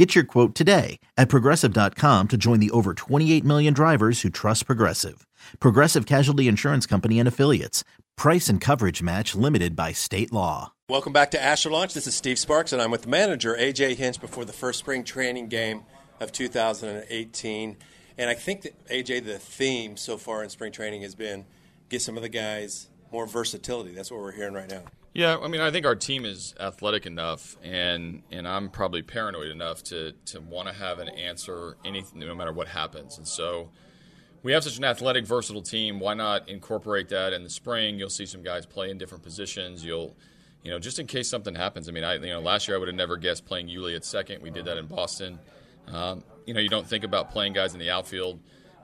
Get your quote today at progressive.com to join the over 28 million drivers who trust Progressive. Progressive Casualty Insurance Company and Affiliates. Price and coverage match limited by state law. Welcome back to Asher Launch. This is Steve Sparks, and I'm with manager, AJ Hinch, before the first spring training game of 2018. And I think that, AJ, the theme so far in spring training has been get some of the guys more versatility. That's what we're hearing right now. Yeah, I mean, I think our team is athletic enough, and and I'm probably paranoid enough to to want to have an answer anything, no matter what happens. And so, we have such an athletic, versatile team. Why not incorporate that in the spring? You'll see some guys play in different positions. You'll, you know, just in case something happens. I mean, I you know, last year I would have never guessed playing Yuli at second. We did that in Boston. Um, you know, you don't think about playing guys in the outfield.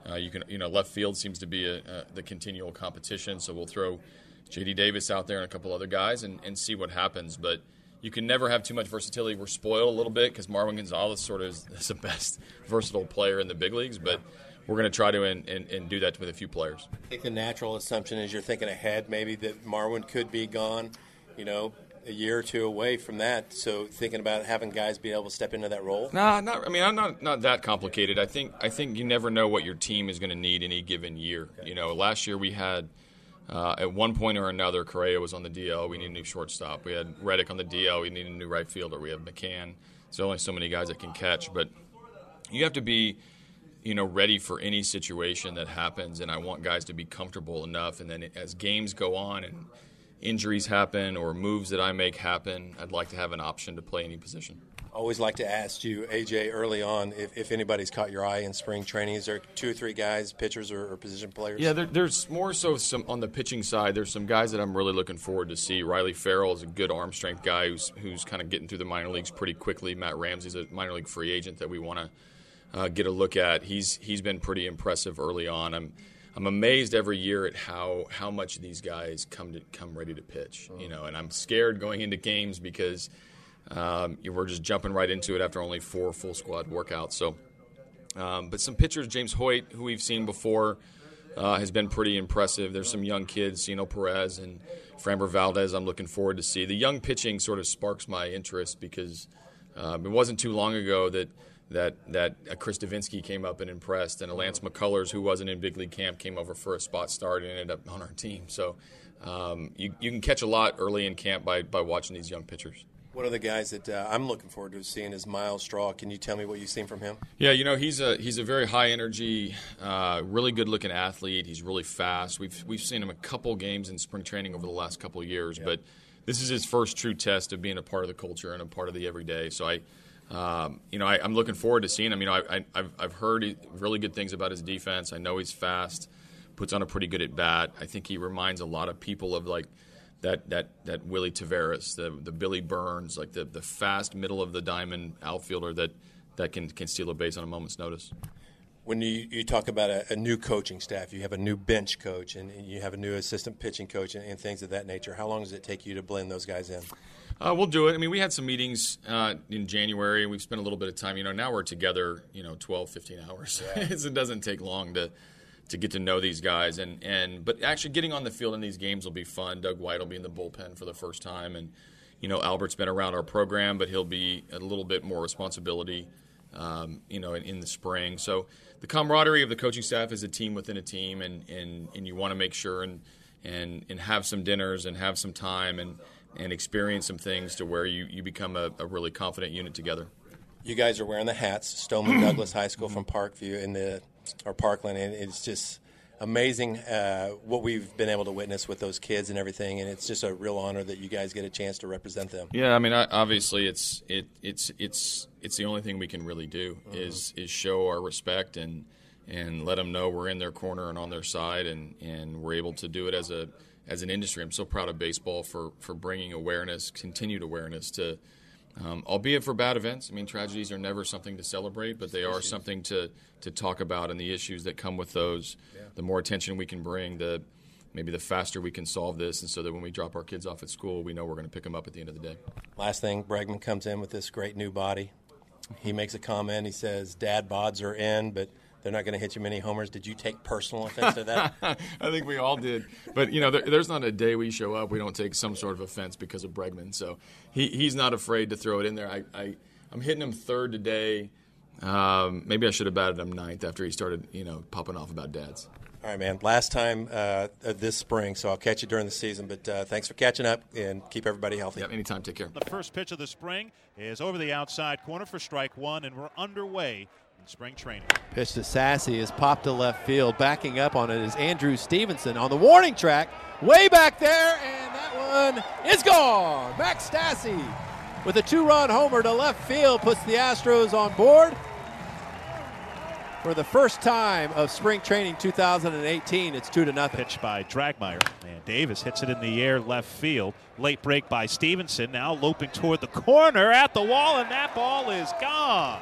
Uh, you can, you know, left field seems to be a, a, the continual competition. So we'll throw JD Davis out there and a couple other guys and, and see what happens. But you can never have too much versatility. We're spoiled a little bit because Marwin Gonzalez sort of is, is, the best versatile player in the big leagues, but we're going to try to and, and, and, do that with a few players. I think the natural assumption is you're thinking ahead, maybe that Marwin could be gone, you know, a year or two away from that. So thinking about having guys be able to step into that role. Nah, not. I mean, I'm not not that complicated. I think I think you never know what your team is going to need any given year. Okay. You know, last year we had uh, at one point or another, Correa was on the DL. We need a new shortstop. We had Reddick on the DL. We need a new right fielder. We have McCann. There's only so many guys that can catch, but you have to be, you know, ready for any situation that happens. And I want guys to be comfortable enough. And then as games go on and injuries happen or moves that I make happen, I'd like to have an option to play any position always like to ask you, AJ, early on, if, if anybody's caught your eye in spring training. Is there two or three guys, pitchers or, or position players? Yeah, there, there's more so some on the pitching side. There's some guys that I'm really looking forward to see. Riley Ferrell is a good arm strength guy who's who's kind of getting through the minor leagues pretty quickly. Matt Ramsey's a minor league free agent that we want to uh, get a look at. He's he's been pretty impressive early on. I'm I'm amazed every year at how how much these guys come to come ready to pitch. You know, and I'm scared going into games because um, we're just jumping right into it after only four full squad workouts. So, um, but some pitchers, James Hoyt, who we've seen before, uh, has been pretty impressive. There's some young kids, Zeno Perez and Framber Valdez. I'm looking forward to see the young pitching. Sort of sparks my interest because uh, it wasn't too long ago that that that uh, Chris Devenski came up and impressed, and Lance McCullers, who wasn't in big league camp, came over for a spot start and ended up on our team. So um, you you can catch a lot early in camp by by watching these young pitchers. One of the guys that uh, I'm looking forward to seeing is Myles Straw. Can you tell me what you've seen from him? Yeah, you know he's a he's a very high energy, uh, really good looking athlete. He's really fast. We've we've seen him a couple games in spring training over the last couple of years, yeah. but this is his first true test of being a part of the culture and a part of the everyday. So I. Um, you know, I, am looking forward to seeing him. You know, I, have I've heard really good things about his defense. I know he's fast, puts on a pretty good at bat. I think he reminds a lot of people of like that that that Willy Taveras, the the Billy Burns, like the the fast middle of the diamond outfielder that that can can steal a base on a moment's notice. When you, you talk about a, a new coaching staff, you have a new bench coach and, you have a new assistant pitching coach and, and, things of that nature. How long does it take you to blend those guys in? Uh, we'll do it. I mean, we had some meetings uh, in January. And we've spent a little bit of time. You know, now we're together. You know, 12, 15 hours. Yeah. it doesn't take long to to get to know these guys and and but actually getting on the field in these games will be fun. Doug White will be in the bullpen for the first time, and you know Albert's been around our program, but he'll be a little bit more responsibility, um, you know, in, in, the spring. So the camaraderie of the coaching staff is a team within a team, and and and you want to make sure and and and have some dinners and have some time and and experience some things to where you you become a, a really confident unit together. You guys are wearing the hats, Stoneman Douglas High School from Parkview, in the or Parkland, and it's just amazing uh, what we've been able to witness with those kids and everything. And it's just a real honor that you guys get a chance to represent them. Yeah, I mean, obviously, it's it it's it's it's the only thing we can really do mm-hmm. is is show our respect and and let them know we're in their corner and on their side, and and we're able to do it as a as an industry. I'm so proud of baseball for for bringing awareness, continued awareness to um, albeit for bad events. I mean, tragedies are never something to celebrate, but they are something to, to talk about, and the issues that come with those. Yeah. The more attention we can bring, the maybe the faster we can solve this, and so that when we drop our kids off at school, we know we're going to pick them up at the end of the day. Last thing, Bregman comes in with this great new body. He makes a comment. He says, "Dad bods are in, but." They're not going to hit you many homers. Did you take personal offense to that? I think we all did. But, you know, there, there's not a day we show up we don't take some sort of offense because of Bregman. So he, he's not afraid to throw it in there. I, I, I'm hitting him third today. Um, maybe I should have batted him ninth after he started, you know, popping off about dads. All right, man. Last time uh, this spring, so I'll catch you during the season. But uh, thanks for catching up and keep everybody healthy. Yep, anytime. Take care. The first pitch of the spring is over the outside corner for strike one, and we're underway in spring training. Pitch to Stassi is popped to left field. Backing up on it is Andrew Stevenson on the warning track, way back there, and that one is gone. Max Stassi with a two-run homer to left field puts the Astros on board for the first time of spring training 2018. It's two to nothing. Pitch by Dragmeyer. And Davis hits it in the air left field. Late break by Stevenson. Now loping toward the corner at the wall, and that ball is gone.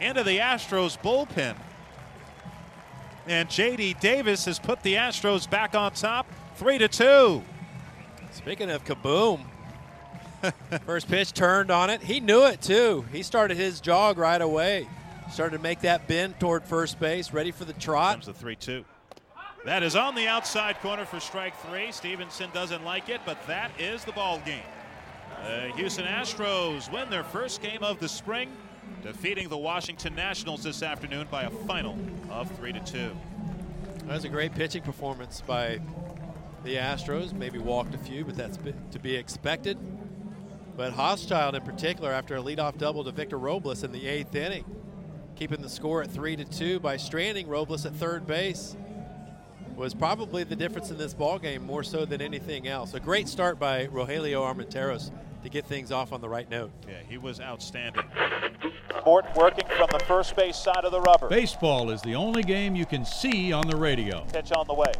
Into the Astros bullpen. And J.D. Davis has put the Astros back on top, three to two. Speaking of kaboom, first pitch turned on it. He knew it too. He started his jog right away. Started to make that bend toward first base, ready for the trot. Comes the 3 2. That is on the outside corner for strike three. Stevenson doesn't like it, but that is the ball game. The Houston Astros win their first game of the spring, defeating the Washington Nationals this afternoon by a final of 3 to 2. That was a great pitching performance by the Astros. Maybe walked a few, but that's to be expected. But Hochschild in particular, after a leadoff double to Victor Robles in the eighth inning, keeping the score at three to two by stranding Robles at third base was probably the difference in this ball game more so than anything else. A great start by Rogelio Armenteros to get things off on the right note. Yeah, he was outstanding. Morton working from the first base side of the rubber. Baseball is the only game you can see on the radio. Pitch on the way.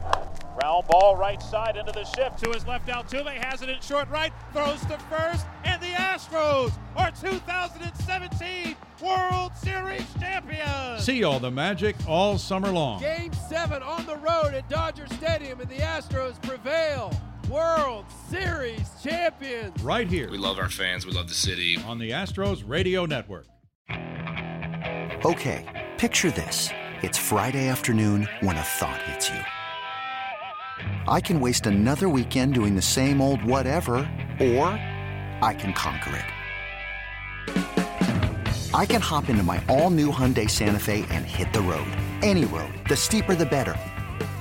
Round ball right side into the shift. To his left, Altuve has it in short right, throws to first, and the Astros are 2017 World Series champions. See all the magic all summer long. Game seven on the road at Dodger Stadium, and the Astros prevail. World Series champions. Right here. We love our fans. We love the city. On the Astros Radio Network. Okay, picture this. It's Friday afternoon when a thought hits you. I can waste another weekend doing the same old whatever, or I can conquer it. I can hop into my all new Hyundai Santa Fe and hit the road. Any road. The steeper, the better.